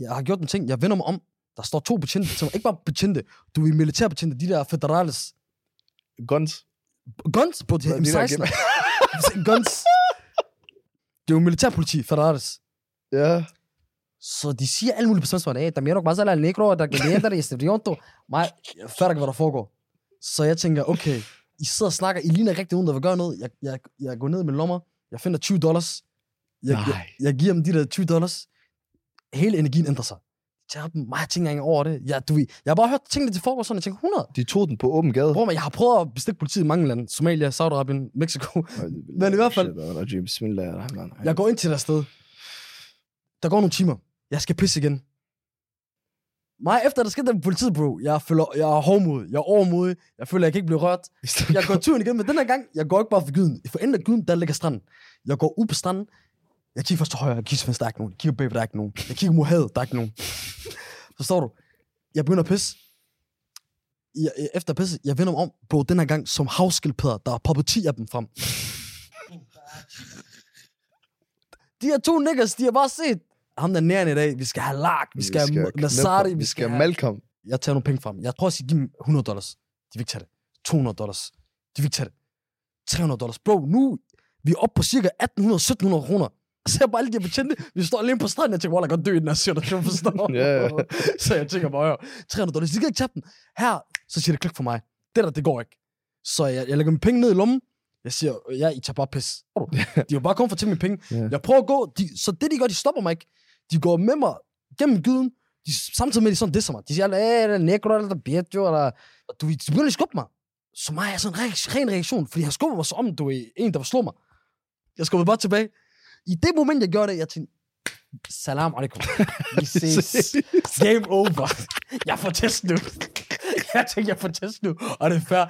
jeg har gjort en ting, jeg vender mig om. Der står to betjente til mig. Ikke bare betjente, du er militærbetjente, de der federales. Guns. Guns på de her De der M16. Guns. Det er jo militærpoliti, federales. Ja. Så de siger alle mulige på svensk, hey, también vas a la negro, der kan det, det er Mig, jeg fatter ikke, hvad der foregår. Så jeg tænker, okay, I sidder og snakker, I ligner rigtig nogen, der vil gøre noget. Jeg, jeg, jeg går ned min lommer, jeg finder 20 dollars. Jeg, jeg, Nej. jeg giver dem de der 20 dollars. Hele energien ændrer sig. Jeg har dem, mig, jeg tænker ikke over det. Jeg, du, jeg har bare hørt tingene til foregår sådan, jeg tænker, 100. De tog den på åben gade. Bror, men jeg har prøvet at bestikke politiet i mange lande. Somalia, Saudi-Arabien, Mexico. Men i hvert fald-. Jeg går ind til det sted. Der går nogle timer. Jeg skal pisse igen. Mig efter der skete med politiet, bro. Jeg, føler, jeg er hårdmodig. Jeg er overmodig. Jeg føler, jeg kan ikke blive rørt. Jeg går turen igen, men den her gang, jeg går ikke bare for gyden. For enden af gyden, der ligger stranden. Jeg går ud på stranden. Jeg kigger først til højre. Jeg kigger til venstre, der er ikke nogen. Jeg kigger bagved, der er ikke nogen. Jeg kigger mod havet, der er ikke nogen. Forstår du? Jeg begynder at pisse. Jeg, efter at pisse, jeg vender mig om, bro, den her gang som havskildpadder. Der er poppet 10 af dem frem. De her to niggas, de har bare set, ham der nærende i dag, vi skal have Lark, vi skal, vi have Nasari, vi skal have Malcolm. Jeg tager nogle penge fra dem. Jeg prøver at sige, giv dem 100 dollars. De vil ikke tage det. 200 dollars. De vil ikke tage det. 300 dollars. Bro, nu vi er oppe på cirka 1800-1700 kroner. Jeg ser bare alle de betjente. Vi står alene på stranden. Jeg tænker, hvor jeg godt dø i den her situation, forstår Ja. Så jeg tænker bare, 300 dollars. De kan ikke tage dem. Her, så siger det klik for mig. Det der, det går ikke. Så jeg, jeg lægger mine penge ned i lommen. Jeg siger, ja, I tager bare pis. De har bare kommet for til mine penge. Ja. Jeg prøver at gå. De, så det, de gør, de stopper mig ikke. De går med mig gennem gyden. De, samtidig med, at de sådan disser mig. De siger, eh, negro, eller bieto, eller... Du, de begynder at skubbe mig. Så mig er sådan en re- ren reaktion, fordi han skubber mig så om, du er en, der slå mig. Jeg skubber bare tilbage. I det moment, jeg gjorde det, jeg tænkte, salam alaikum. Vi ses. Game over. Jeg får test nu. Jeg tænkte, jeg får test nu, og det er fair.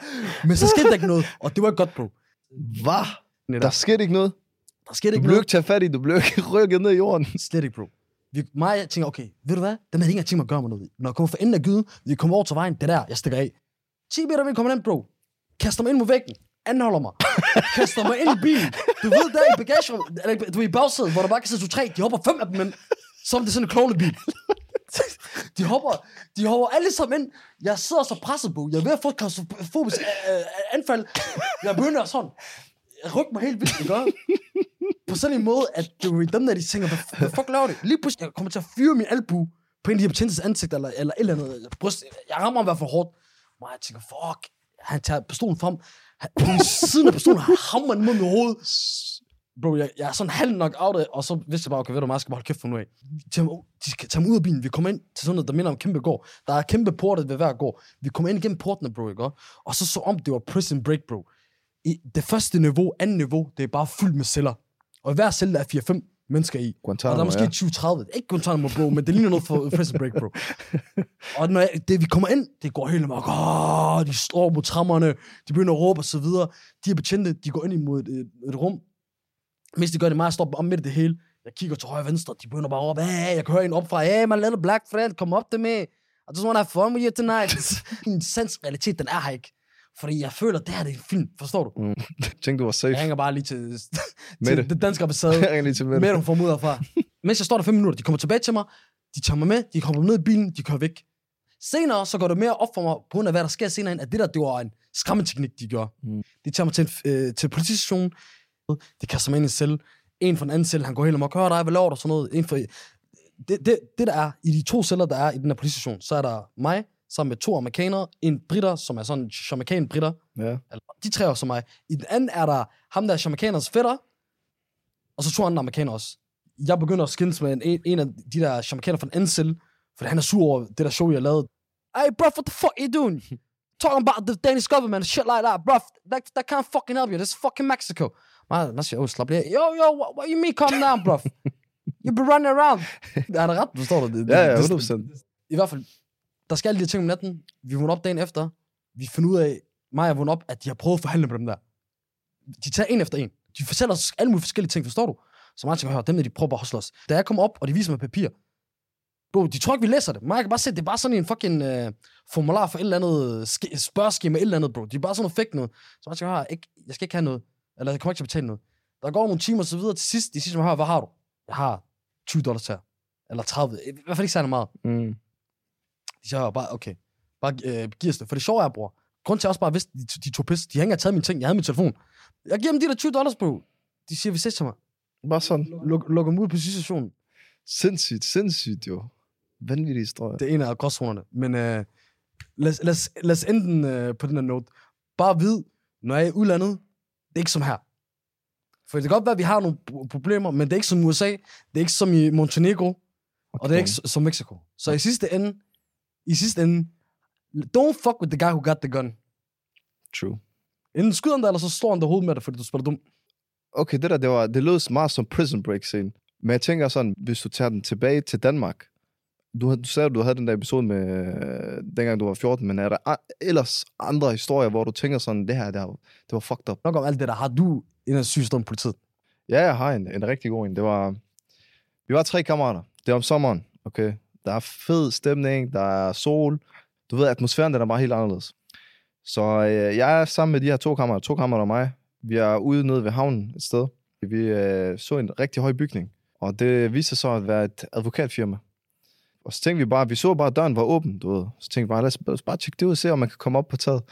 Men så skete der ikke noget, og det var godt, bro. Hvad? Der skete ikke noget. Der skete Du ikke blev noget. ikke taget fat i, du blev ikke rykket ned i jorden. Slet ikke, bro. Vi, mig, jeg tænker, okay, ved du hvad? Dem havde ikke engang tænkt mig at gøre mig noget. i. Når jeg kommer for enden af gyden, vi kommer over til vejen, det der, jeg stikker af. 10 meter, vi kommer ind, bro. Kaster mig ind mod væggen. Anholder mig. Kaster mig ind i bilen. Du ved, der i bagagerummet, eller du er i bagsædet, hvor der bare kan sidde to tre. De hopper fem af dem ind. Som det er sådan en klovnebil. De hopper, de hopper alle sammen ind. Jeg sidder så presset på. Jeg er ved at få et klaustrofobisk øh, øh, anfald. Jeg begynder sådan. Rykker mig helt vildt, ikke? På sådan en måde, at du ved, dem der, de tænker, hvad, fuck laver det? Lige pludselig, jeg kommer til at fyre min albu på en af de her betjentes ansigt, eller, eller et eller andet bryst. Jeg rammer ham i hvert fald hårdt. Og jeg tænker, fuck. Han tager pistolen frem. Han, på siden af pistolen, hammer den mod mit hoved. Bro, jeg, jeg er sådan halv nok out af, og så vidste jeg bare, okay, ved du hvad, jeg skal bare holde kæft for nu af. De skal tage mig ud af bilen. Vi kommer ind til sådan noget, der minder om kæmpe gård. Der er kæmpe porte ved hver gård. Vi kommer ind igennem portene, bro, ikke? Og så så om, det var prison break, bro. I det første niveau, andet niveau, det er bare fyldt med celler. Og hver celle, der er 4-5 mennesker i. Og der er Guantanamo, måske ja. 20-30. Det er Ikke Guantanamo, bro, men det ligner noget for Prison Break, bro. og når jeg, det, vi kommer ind, det går helt mørkt. Åh, de står mod trammerne, de begynder at råbe og så videre. De her betjente, de går ind imod et, et, rum. Mens de gør det meget, står om midt i det hele. Jeg kigger til højre og venstre, de begynder bare at råbe, hey, jeg kan høre en op fra, hey, my little black friend, come up to me. I just want to have fun with you tonight. Min sans realitet, den er her ikke. Fordi jeg føler, det her det er en film, forstår du? Mm. Tænk, du var safe. Jeg ringer bare lige til, Mette. til det danske ambassade Jeg ringer lige til Mette. med dem fra mudder fra. Mens jeg står der fem minutter, de kommer tilbage til mig, de tager mig med, de kommer ned i bilen, de kører væk. Senere, så går det mere op for mig, på grund af hvad der sker senere, at det der, det var en skræmmeteknik, de gjorde. Mm. De tager mig til, en, øh, til politistationen, de kaster mig ind i en celle, en fra en anden celle, han går helt amok, hør dig, hvad laver du, sådan noget. En for, det, det, det, der er, i de to celler, der er i den her politistation, så er der mig, sammen med to amerikanere, en britter, som er sådan en jamaican britter, Ja. eller, de tre er også mig. I den anden er der ham, der er jamaicaners fætter, og så to andre amerikanere også. Jeg begynder at skændes med en, en af de der jamaicaner fra den anden for han er sur over det der show, jeg lavede. Hey, bro, what the fuck you doing? Talking about the Danish government, shit like that, bro. That, that can't fucking help you. This is fucking Mexico. Man, man siger, oh, slap lige. Yo, yo, what, what you mean, calm down, bro? You be running around. Han er ret, forstår du det? Ja, ja, det- 100%. I hvert fald, der skal alle de ting om natten. Vi vågner op dagen efter. Vi finder ud af, mig og vågner op, at de har prøvet at forhandle med dem der. De tager en efter en. De fortæller os alle mulige forskellige ting, forstår du? Så mig tænker, hør, dem der, de prøver bare at hustle os. Da jeg kommer op, og de viser mig papir, Bro, de tror ikke, vi læser det. Mig kan bare se, det er bare sådan en fucking øh, formular for et eller andet sk- spørgeskema, et eller andet, bro. De er bare sådan noget fake noget. Så jeg tænker, hør, ikke, jeg skal ikke have noget. Eller jeg kommer ikke til at betale noget. Der går nogle timer og så videre til sidst. De siger hør, hvad har du? Jeg har 20 dollars her. Eller 30. I hvert fald ikke særlig meget. Mm. De siger bare, okay, bare øh, giv os det. For det sjove er, bror, grund til, at jeg også bare vidste, de, de tog pis, de har ikke engang taget mine ting, jeg havde min telefon. Jeg giver dem de der 20 dollars, bro. De siger, vi ses til mig. Bare sådan. Luk, luk dem ud på stationen. Sindssygt, sindssygt jo. Vanvittig historie. Det er en af gråzonerne. Men øh, lad, os- lad, lad os ende den øh, på den her note. Bare vid, når jeg er i udlandet, det er ikke som her. For det kan godt være, at vi har nogle pro- problemer, men det er ikke som USA, det er ikke som i Montenegro, og det er ikke som Mexico. Så i sidste ende, i sidste ende, don't fuck with the guy who got the gun. True. Enten skyder han dig, eller så slår han dig hovedet med det, fordi du spiller dum. Okay, det der, det, var, det lød meget som Prison Break scene. Men jeg tænker sådan, hvis du tager den tilbage til Danmark, du, du sagde, at du havde den der episode med, øh, dengang du var 14, men er der a- ellers andre historier, hvor du tænker sådan, det her, det, her, det var fucked up? Nok om alt det der. Har du en af sygt om politiet? Ja, jeg har en, en rigtig god en. Det var, vi var tre kammerater. Det er om sommeren, okay? Der er fed stemning, der er sol. Du ved, atmosfæren den er bare helt anderledes. Så øh, jeg er sammen med de her to kammerater, to kammerater og mig. Vi er ude nede ved havnen et sted. Vi øh, så en rigtig høj bygning, og det viste sig så at være et advokatfirma. Og så tænkte vi bare, vi så bare, at døren var åben, du ved. Så tænkte vi bare, lad os, lad os bare tjekke det ud og se, om man kan komme op på taget.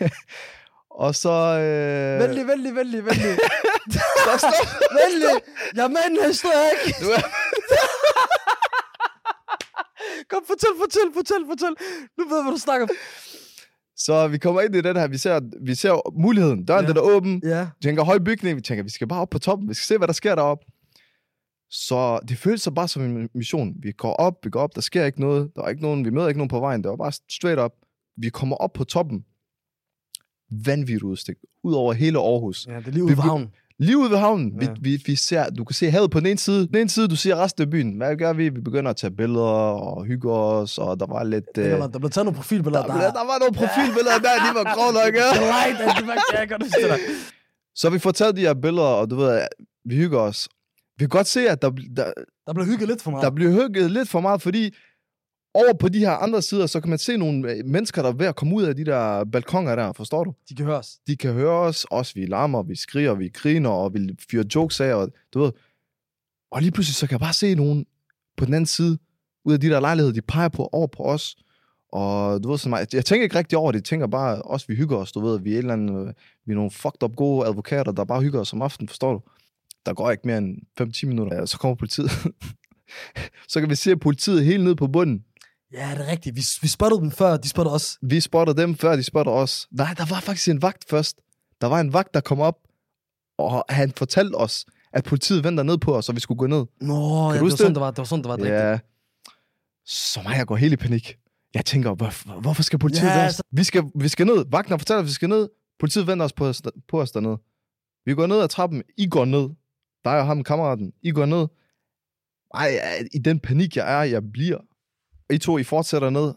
og så... Øh... Venlig, venlig, venlig, venlig. Stop, stop. Jeg er med i den her historie, ikke? Kom, fortæl, fortæl, fortæl, fortæl. Nu ved jeg, hvad du snakker om. Så vi kommer ind i den her, vi ser, vi ser muligheden. Døren Ja. den er åben. Ja. Vi tænker høj bygning. Vi tænker, vi skal bare op på toppen. Vi skal se, hvad der sker deroppe. Så det føles så bare som en mission. Vi går op, vi går op, der sker ikke noget. Der er ikke nogen, vi møder ikke nogen på vejen. Det var bare straight up. Vi kommer op på toppen. Vanvittigt udsigt. Ud over hele Aarhus. Ja, det er lige ved vi- havnen. Lige ude ved havnen. Ja. Vi, vi, vi ser, du kan se havet på den ene side. Den ene side, du ser resten af byen. Hvad gør vi? Vi begynder at tage billeder og hygge os. Og der var lidt... Øh, der blev taget nogle profilbilleder. der, der, der var nogle profilbilleder der, de var grå nok. Ja. Så vi får taget de her billeder, og du ved, vi hygger os. Vi kan godt se, at der, der, Der blev hygget lidt for meget. der bliver hygget lidt for meget, fordi over på de her andre sider, så kan man se nogle øh, mennesker, der er ved at komme ud af de der balkonger der, forstår du? De kan høre os. De kan høre os, også vi larmer, vi skriger, vi griner, og vi fyrer jokes af, og du ved. Og lige pludselig, så kan jeg bare se nogen på den anden side, ud af de der lejligheder, de peger på over på os. Og du ved, sådan, jeg, tænker ikke rigtig over det, jeg tænker bare, også vi hygger os, du ved, vi er, et eller andet, øh, vi er nogle fucked up gode advokater, der bare hygger os om aftenen, forstår du? Der går ikke mere end 5-10 minutter, så kommer politiet. så kan vi se politiet helt ned på bunden. Ja, det er rigtigt. Vi, vi spottede dem før, de spottede os. Vi spotter dem, før de spotter os. Nej, der var faktisk en vagt først. Der var en vagt, der kom op, og han fortalte os, at politiet venter ned på os, og vi skulle gå ned. Nå, ja, du det var sådan, det? var. Det var sådan, det var. Det er rigtigt. Ja. Så mig, jeg går helt i panik. Jeg tænker, hvor, hvorfor skal politiet Ja, ja, altså- vi, skal, vi skal ned. Vagten os, at vi skal ned. Politiet venter os på, os på os dernede. Vi går ned ad trappen. I går ned. Dig og ham, kammeraten. I går ned. Ej, i den panik, jeg er, jeg bliver. I to, I fortsætter ned.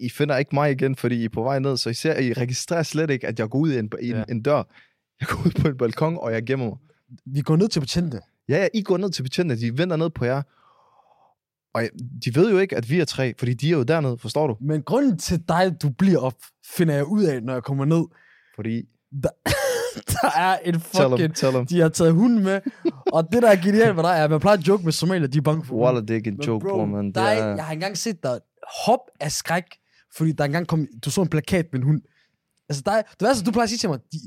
I finder ikke mig igen, fordi I er på vej ned, så I ser, I registrerer slet ikke, at jeg går ud i en, i en, Ja. en dør. Jeg går ud på en balkon, og jeg gemmer mig. Vi går ned til betjente. Ja, ja, I går ned til betjentene, de venter ned på jer. Og de ved jo ikke, at vi er tre, fordi de er jo dernede, forstår du? Men grunden til dig, du bliver op, finder jeg ud af, når jeg kommer ned. Fordi, Der, der er en tell fucking... them, tell them. De har taget hunden med, Og det, der er genialt med dig, er, at man plejer at joke med somalier, de er bange for. Wallah, det er ikke en Men joke, bro, bro, man. der er, jeg har engang set dig hop af skræk, fordi der engang kom, du så en plakat med en hund. Altså, der er, du, ved, altså, du plejer at sige til mig, de,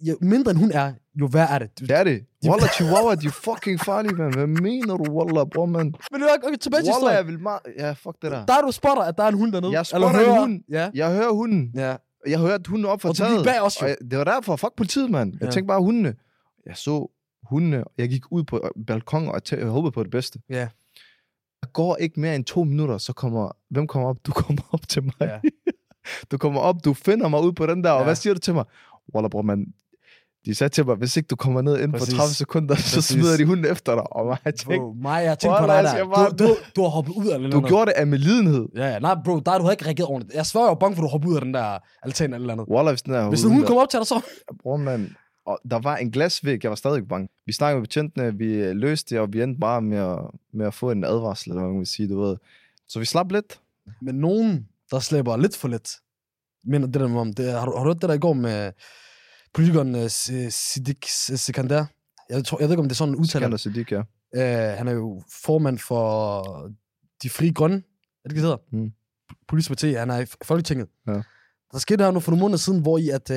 jo mindre en hund er, jo værre er det. Du, det er det. Wallah, Chihuahua, de er fucking farlige, man. Hvad mener du, Wallah, bror, man? men det er okay, tilbage til historien. jeg vil meget... Ja, fuck det der. Der er du spotter, at der er en hund dernede. Jeg Eller spotter en hører- hund. Ja. Jeg hører hunden. ja. Jeg hører, at hunden er op for Og du taget. bag os jo. Og jeg, det var derfor, fuck politiet, mand. Jeg Ja. tænkte bare hundene. Jeg så hundene, og jeg gik ud på balkon, og jeg, tæ- jeg håbede på det bedste. Ja. Der går ikke mere end to minutter, så kommer... Hvem kommer op? Du kommer op til mig. Ja. Du kommer op, du finder mig ud på den der, og Ja. hvad siger du til mig? Wallah, bror, man, de sagde til mig, hvis ikke du kommer ned inden for Præcis. 30 sekunder, så Præcis. smider de hunden efter dig. Og jeg tænkte, Bro, mig, jeg tænkte på dig jeg der. bare- Du, du, du har hoppet ud af den du gjorde det af med lidenhed. Ja, ja. Nej, bro, der har du havde ikke reageret ordentligt. Jeg svær, jeg var bange for, at du hoppede ud af den der altan eller andet. Wallah, hvis den er Hvis en hund kom op til dig, så... Bror, man. Og der var en glasvæg, jeg var stadig bange. Vi snakkede med betjentene, vi øh, løste det, og vi endte bare med at, med at få en advarsel, eller hvad man vil sige, du ved. Så vi slap lidt. Men nogen, der slæber lidt for lidt, minder det der med om. Det, har, har du hørt det der i går med politikeren uh, Siddiq Sikander? Jeg, tror, jeg ved ikke, om det er sådan en udtaler. Skander Siddiq, ja. Uh, han er jo formand for de frie grønne, er det det hedder? Mm. Politisk parti, han er i Folketinget. Ja. Der skete her nu for nogle måneder siden, hvor i at, uh,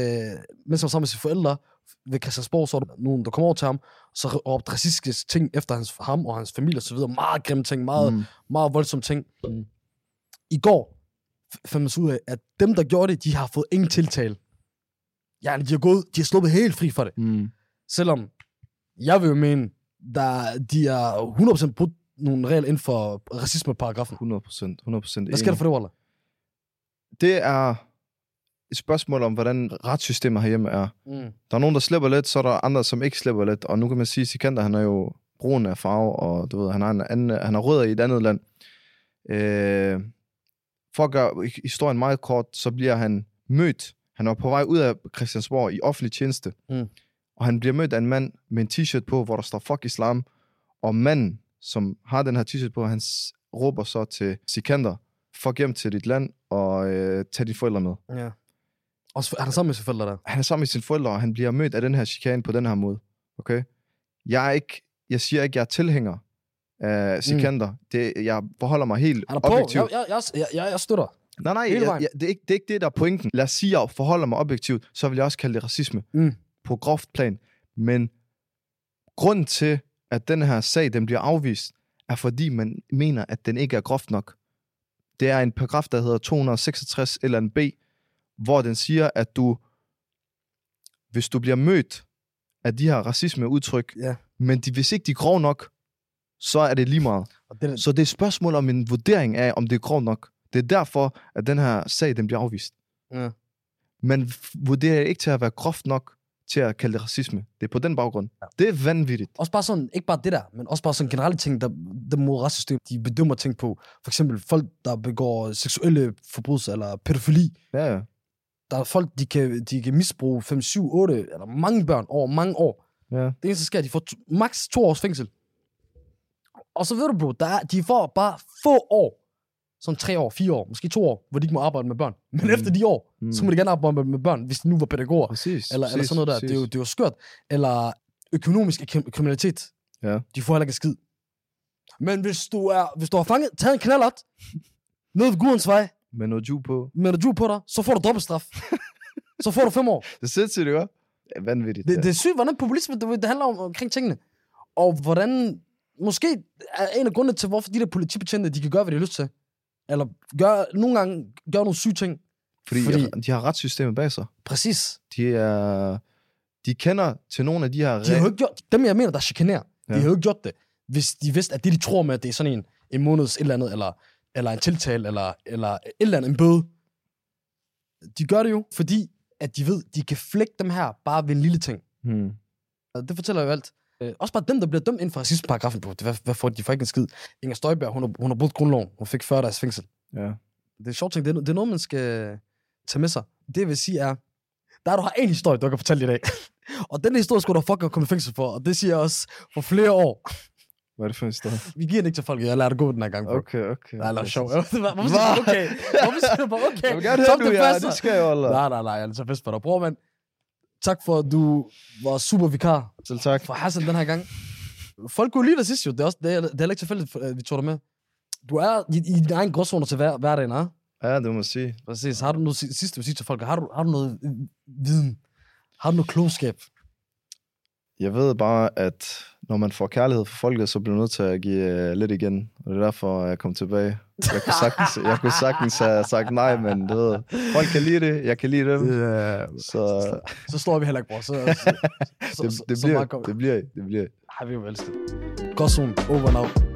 mens han var sammen med sine forældre ved Christiansborg, så var der nogen, der kom over til ham, så råbte racistiske ting efter hans, ham og hans familie osv. Meget grimme ting, meget, Mm. meget voldsomme ting. Mm. I går fandt man ud af, at dem, der gjorde det, de har fået ingen tiltale. Ja, de har, gået, de har sluppet helt fri for det. Mm. Selvom jeg vil jo mene, der, de er 100% brudt nogle regler inden for racismeparagrafen. 100 procent. 100 procent. Hvad sker der for det, Waller? Det er et spørgsmål om, hvordan retssystemet herhjemme er. Mm. Der er nogen, der slipper lidt, så er der andre, som ikke slipper lidt. Og nu kan man sige, at Sikander, han er jo brun af farve, og du ved, han har, en anden, han har rødder i et andet land. Øh, for at gøre historien meget kort, så bliver han mødt. Han er på vej ud af Christiansborg i offentlig tjeneste. Mm. Og han bliver mødt af en mand med en t-shirt på, hvor der står fuck islam. Og manden, som har den her t-shirt på, han råber så til Sikander, fuck hjem til dit land, og øh, tag dine forældre med. Ja. Og så, han er sammen med sine forældre der. han er sammen med sine forældre, og han bliver mødt af den her chikane på den her måde. Okay? Jeg er ikke, jeg siger ikke, jeg er tilhænger af Sikander. Mm. Det, jeg forholder mig helt Han er på. objektivt. Jeg, jeg, jeg, jeg, jeg støtter. Nej, nej, jeg, jeg, det, er ikke, det er ikke det, der er pointen. Lad os sige, at jeg forholder mig objektivt, så vil jeg også kalde det racisme. Mm. På groft plan. Men grund til, at den her sag, den bliver afvist, er fordi man mener, at den ikke er groft nok. Det er en paragraf, der hedder 266 eller en B, hvor den siger, at du, hvis du bliver mødt af de her racismeudtryk, Ja. men de, hvis ikke de er grov nok, så er det lige meget. Og det, Så det er et spørgsmål om en vurdering af, om det er grov nok. Det er derfor, at den her sag, den bliver afvist. ja. Man f- vurderer ikke til at være groft nok til at kalde det racisme. Det er på den baggrund. Ja. Det er vanvittigt. Også bare sådan, ikke bare det der, men også bare sådan generelle ting, der, der mod retssystem, de bedømmer ting på. For eksempel folk, der begår seksuelle forbrydelser eller pædofili. Ja, ja. Der er folk, de kan, de kan misbruge 5, 7, 8 eller mange børn over mange år. ja. Det eneste, der sker, er, de får to, maks to års fængsel. Og så ved du, bro, der er, de får bare få år, som tre år, fire år, måske to år, hvor de ikke må arbejde med børn. Men Mm. efter de år, Mm. så må de gerne arbejde med, med børn, hvis de nu var pædagoger. Præcis. Eller, eller præcis, sådan noget der. Det er, jo, præcis. det er jo skørt. Eller økonomisk krim- kriminalitet. Ja. De får heller ikke skid. Men hvis du, er, hvis du har fanget, taget en knallert, ned ved Gudens vej, Med noget ju på. med noget på dig, så får du dobbeltstraf. så får du fem år. Det er sindssygt, ikke? Det er vanvittigt. Det, det er sygt, hvordan populisme, det, det handler om omkring tingene. Og hvordan, måske er en af grundene til, hvorfor de der politibetjente, de kan gøre, hvad de har lyst til. Eller gør, nogle gange gør nogle syge ting. fordi, fordi- de har retssystemet bag sig. Præcis. De er... De kender til nogle af de her... De har ikke gjort, dem jeg mener, der chikanerer. Ja. de har jo ikke gjort det, hvis de vidste, at det, de tror med, at det er sådan en, en måneds et eller andet, eller, eller en tiltale, eller, eller et eller andet, en bøde. De gør det jo, fordi at de ved, de kan flække dem her bare ved en lille ting. Hmm. Og Det fortæller jo alt. Øh, også bare dem, der bliver dømt inden for racismeparagrafen på, hvad, hvad får de? Får ikke en skid. Inger Støjberg, hun har, hun har brudt grundloven. Hun fik 40 dages fængsel. Ja. Det er sjovt ting. Det er, det er noget, man skal tage med sig. Det jeg vil sige er, der er du har en historie, du kan fortælle i dag. og den historie skulle du fucking komme i fængsel for. Og det siger jeg også for flere år. Hvad er det for en historie? Vi giver den ikke til folk. Jeg lader det gå den her gang. Bro. Okay, okay. Nej, er okay. sjovt. Hvorfor siger du okay? Hvorfor siger du bare okay? Jeg vil gerne høre, du ja, det skal jeg jo, Allah. Nej, nej, nej. Jeg er så fest for dig. Bror, mand. Tak for, at du var super vikar Selv tak. for Hassan den her gang. folk kunne lide dig sidst jo. Det er, også, det er, det er ikke tilfældigt, at vi tog dig med. Du er i, i din egen gråzone til hver, hverdagen, ja? Ja, det må man sige. Præcis. Har du noget si- sidste, du vil sige til folk? Har du, har du noget viden? Har du noget klogskab? Jeg ved bare, at når man får kærlighed for folket, så bliver man nødt til at give uh, lidt igen. Og det er derfor, jeg kom tilbage. Jeg kunne sagtens, jeg kunne sagtens have sagt nej, men du ved, folk kan lide det, jeg kan lide dem. Yeah. Så Så slår vi heller ikke, bror. Så, så, så, det, så, det, så bliver, meget kommer- det bliver, det bliver. Ej, vi jo elsket. Gråzone, over and out.